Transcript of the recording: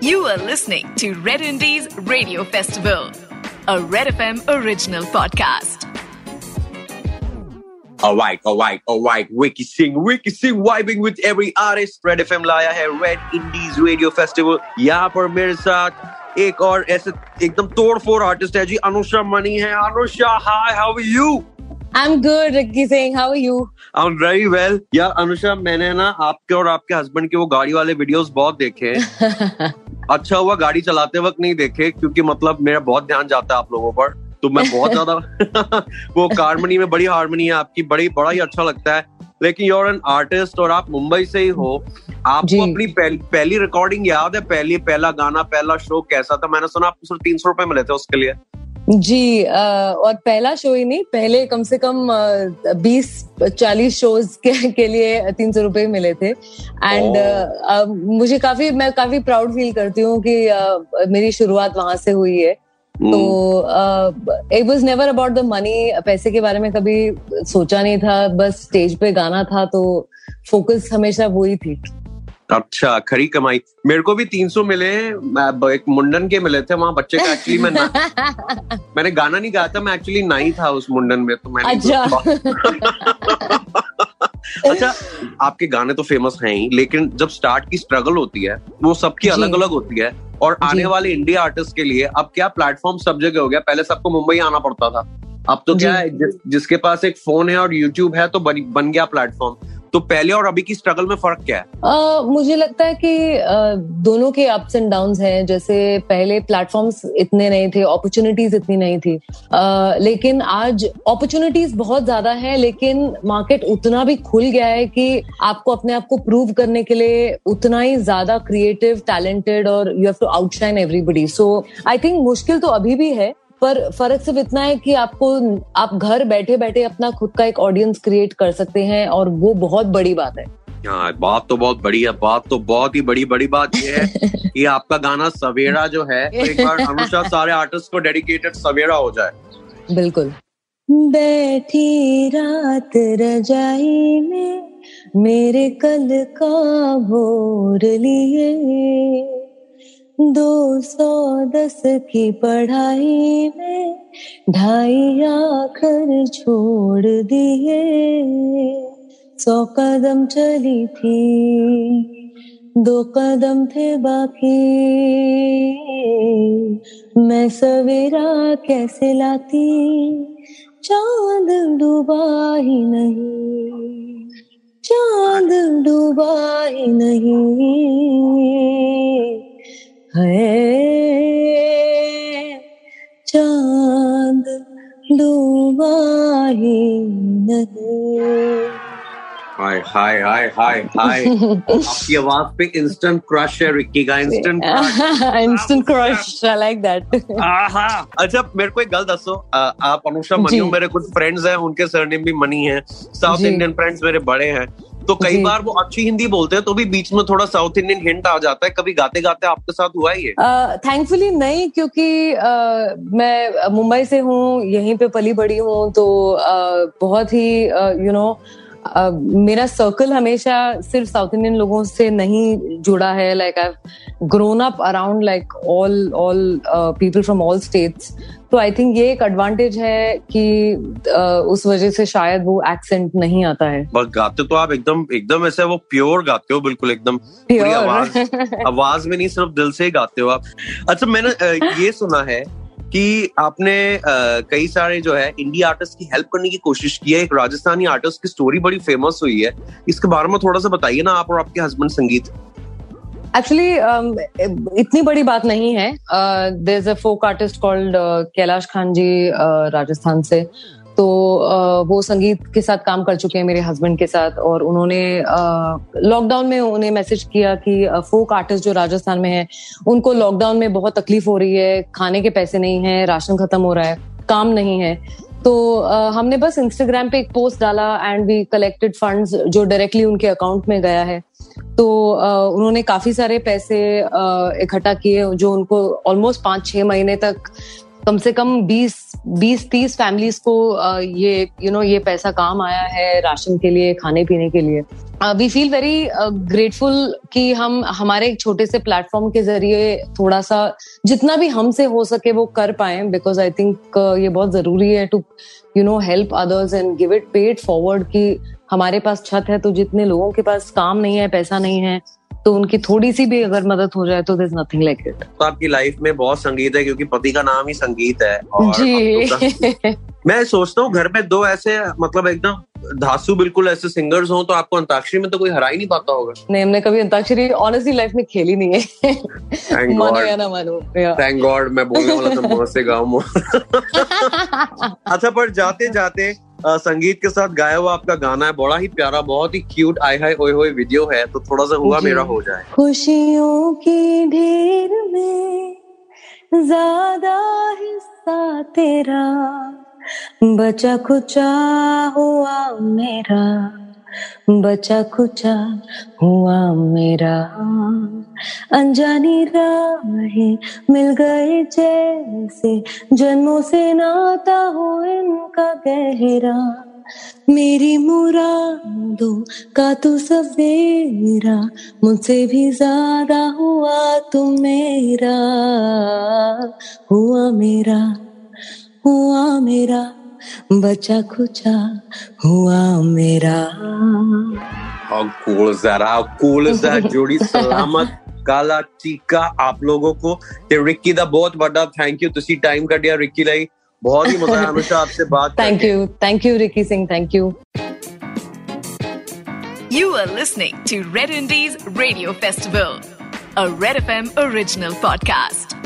You are listening to Red Indies Radio Festival, a Red FM original podcast. Alright, alright, alright. Wiki Singh, Wiki Singh vibing with every artist. Red FM लाया है Red Indies Radio Festival. यहाँ पर मेरे साथ एक और ऐसे एकदम तोड़ फोड़ आर्टिस्ट है जी अनुषा मनी है Anusha hi how are you I'm good, Ricky Singh. How are you? I'm very well. यार अनुषा मैंने ना आपके और आपके हस्बैंड के वो गाड़ी वाले वीडियोस बहुत देखे हैं। अच्छा हुआ गाड़ी चलाते वक्त नहीं देखे क्योंकि मतलब मेरा बहुत ध्यान जाता है आप लोगों पर। तो मैं बहुत ज़्यादा वो हारमोनी में बड़ी हारमोनी है आपकी बड़ी बड़ा ही अच्छा लगता है। लेकिन यूर एन आर्टिस्ट और आप मुंबई से ही हो। आपको अपनी पहली, पहली रिकॉर्डिंग याद है? पहली पहला गाना पहला शो कैसा था? मैंने सुना आपको सिर्फ़ तीन सौ रुपए मिले थे उसके लिए। जी और पहला शो ही नहीं पहले कम से कम बीस चालीस शोज़ के, के लिए तीन सौ रुपए मिले थे। एंड uh, मुझे काफ़ी मैं काफ़ी प्राउड फील करती हूँ कि मेरी शुरुआत वहाँ से हुई है। तो it was never about the money पैसे के बारे में कभी सोचा नहीं था बस स्टेज पे गाना था तो फोकस हमेशा वो ही थी। अच्छा खरी कमाई। मेरे को भी तीन सौ मिले एक मुंडन के मिले थे वहाँ बच्चे का एक्चुअली मैं मैंने गाना नहीं गाया था मैं एक्चुअली नाई था उस मुंडन में तो मैंने अच्छा। अच्छा आपके गाने तो फ़ेमस हैं ही लेकिन जब स्टार्ट की स्ट्रगल होती है वो सबकी अलग अलग होती है। और आने वाले इंडिया आर्टिस्ट के लिए अब क्या प्लेटफॉर्म सब जगह हो गया? पहले सबको मुंबई आना पड़ता था। अब तो क्या है जिसके पास एक फ़ोन है और यूट्यूब है तो बन गया प्लेटफॉर्म तो पहले और अभी की स्ट्रगल में फ़र्क क्या है? uh, मुझे लगता है कि uh, दोनों के अप्स एंड डाउन हैं। जैसे पहले प्लेटफॉर्म्स इतने नहीं थे अपॉर्चुनिटीज़ इतनी नहीं थी। uh, लेकिन आज अपॉर्चुनिटीज़ बहुत ज़्यादा है लेकिन मार्केट उतना भी खुल गया है कि आपको अपने आप को प्रूव करने के लिए उतना ही ज़्यादा क्रिएटिव टैलेंटेड और you have to outshine everybody so I think मुश्किल तो अभी भी है पर फ़र्क सिर्फ़ इतना है कि आपको आप घर बैठे बैठे अपना खुद का एक ऑडियंस क्रिएट कर सकते हैं और वो बहुत बड़ी बात है। हाँ बात तो बहुत बड़ी है बात तो बहुत ही बड़ी बड़ी बात ये है कि आपका गाना सवेरा जो है तो एक बार अनुषा सारे आर्टिस्ट को डेडिकेटेड सवेरा हो जाए। बिल्कुल। बैठी रात रजाई में मेरे कल का भोर लिए। दो सौ दस की पढ़ाई में ढाई आखर छोड़ दिए। सौ कदम चली थी, दो कदम थे बाकी। मैं सवेरा कैसे लाती, चाँद डूबा ही नहीं, चाँद डूबा ही नहीं। है। चाँद नहीं। हाय हाय हाय हाय हाय आपकी आवाज़ पे इंस्टेंट क्रश है रिक्की का instant instant crush I like that अच्छा मेरे को एक गल दसो। आप अनुषा मनी मेरे कुछ फ्रेंड्स हैं उनके सरनेम भी मनी है। साउथ इंडियन फ्रेंड्स मेरे बड़े हैं। तो कई बार वो अच्छी हिंदी बोलते हैं तो भी बीच में थोड़ा साउथ इंडियन हिंट आ जाता है। कभी गाते गाते आपके साथ हुआ ही है थैंकफुली uh, नहीं क्योंकि uh, मैं मुंबई से हूँ यहीं पे पली बड़ी हूँ तो uh, बहुत ही यू नो Uh, मेरा सर्कल हमेशा सिर्फ़ साउथ इंडियन लोगों से नहीं जुड़ा है like I grown up around like all all people from all states तो आई थिंक ये एक एडवांटेज है कि uh, उस वजह से शायद वो एक्सेंट नहीं आता है। बस गाते तो आप एकदम एकदम ऐसे वो प्योर गाते हो बिल्कुल एकदम पूरी आवाज़। आवाज़ में नहीं सिर्फ़ दिल से ही गाते हो आप। अच्छा मैंने ये सुना है कि आपने कई सारे जो है इंडिया आर्टिस्ट की हेल्प करने की कोशिश की है। एक राजस्थानी आर्टिस्ट की स्टोरी बड़ी फ़ेमस हुई है। इसके बारे में थोड़ा सा बताइए ना आप और आपके हस्बैंड संगीत। एक्चुअली um, इतनी बड़ी बात नहीं है। There is a folk artist called Kailash Khan ji uh, Rajasthan से। तो वो संगीत के साथ काम कर चुके हैं मेरे हस्बैंड के साथ और उन्होंने लॉकडाउन में उन्हें मैसेज किया कि फोक आर्टिस्ट जो राजस्थान में है, उनको लॉकडाउन में बहुत तकलीफ़ हो रही है, खाने के पैसे नहीं है, राशन खत्म हो रहा है, काम नहीं है। तो हमने बस इंस्टाग्राम पे एक पोस्ट डाला एंड वी कलेक्टेड फंड्स जो डायरेक्टली उनके अकाउंट में गया है। तो उन्होंने काफ़ी सारे पैसे इकट्ठा किए जो उनको ऑलमोस्ट पाँच छह महीने तक कम से कम 20 बीस तीस फैमिलीज़ को ये यू you नो know, ये पैसा काम आया है राशन के लिए खाने पीने के लिए। वी फील वेरी ग्रेटफुल कि हम हमारे एक छोटे से प्लेटफॉर्म के ज़रिए थोड़ा सा जितना भी हमसे हो सके वो कर पाए बिकॉज़ आई थिंक ये बहुत ज़रूरी है to you know help others and give it paid forward कि हमारे पास छत है तो जितने लोगों के पास काम नहीं है पैसा नहीं है तो उनकी थोड़ी सी भी अगर मदद हो जाए तो दिस नथिंग लाइक इट तो आपकी लाइफ में बहुत संगीत है क्योंकि पति का नाम ही संगीत है और जी। मैं सोचता हूँ घर में दो ऐसे मतलब एकदम धासु बिल्कुल ऐसे सिंगर्स हो तो आपको अंताक्षरी में तो कोई हरा ही नहीं पाता होगा। नहीं हमने कभी अंताक्षरी ऑनेस्टली लाइफ में खेली नहीं है। मानो या ना मानो थैंक गॉड मैं बोलने वाला था बहुत से गाँव अच्छा पर जाते जाते संगीत के साथ गाया हुआ आपका गाना है बड़ा ही प्यारा बहुत ही क्यूट आई हाई ओए होए वीडियो है तो थोड़ा सा हुआ मेरा हो जाए। खुशियों की ढेर में ज़्यादा हिस्सा तेरा बचा खुचा हुआ मेरा बचा खुचा हुआ मेरा। अनजानी राहें मिल गए जैसे जन्मों से नाता हो इनका गहरा मेरी मुरादों का तू सवेरा, मुझसे भी ज़्यादा हुआ तुम मेरा हुआ मेरा हुआ मेरा, बचा खुचा, हुआ मेरा? How cool is that? जोड़ी, सलामत काला चीका आप लोगों को ते रिक्की दा बहुत बड़ा थैंक यू तुसी टाइम कटिया रिक्की ਲਈ बहुत ही मज़ा आया अनुषा आपसे बात thank you thank you Ricky Singh thank you you are listening to Red Indies radio festival a Red FM original podcast.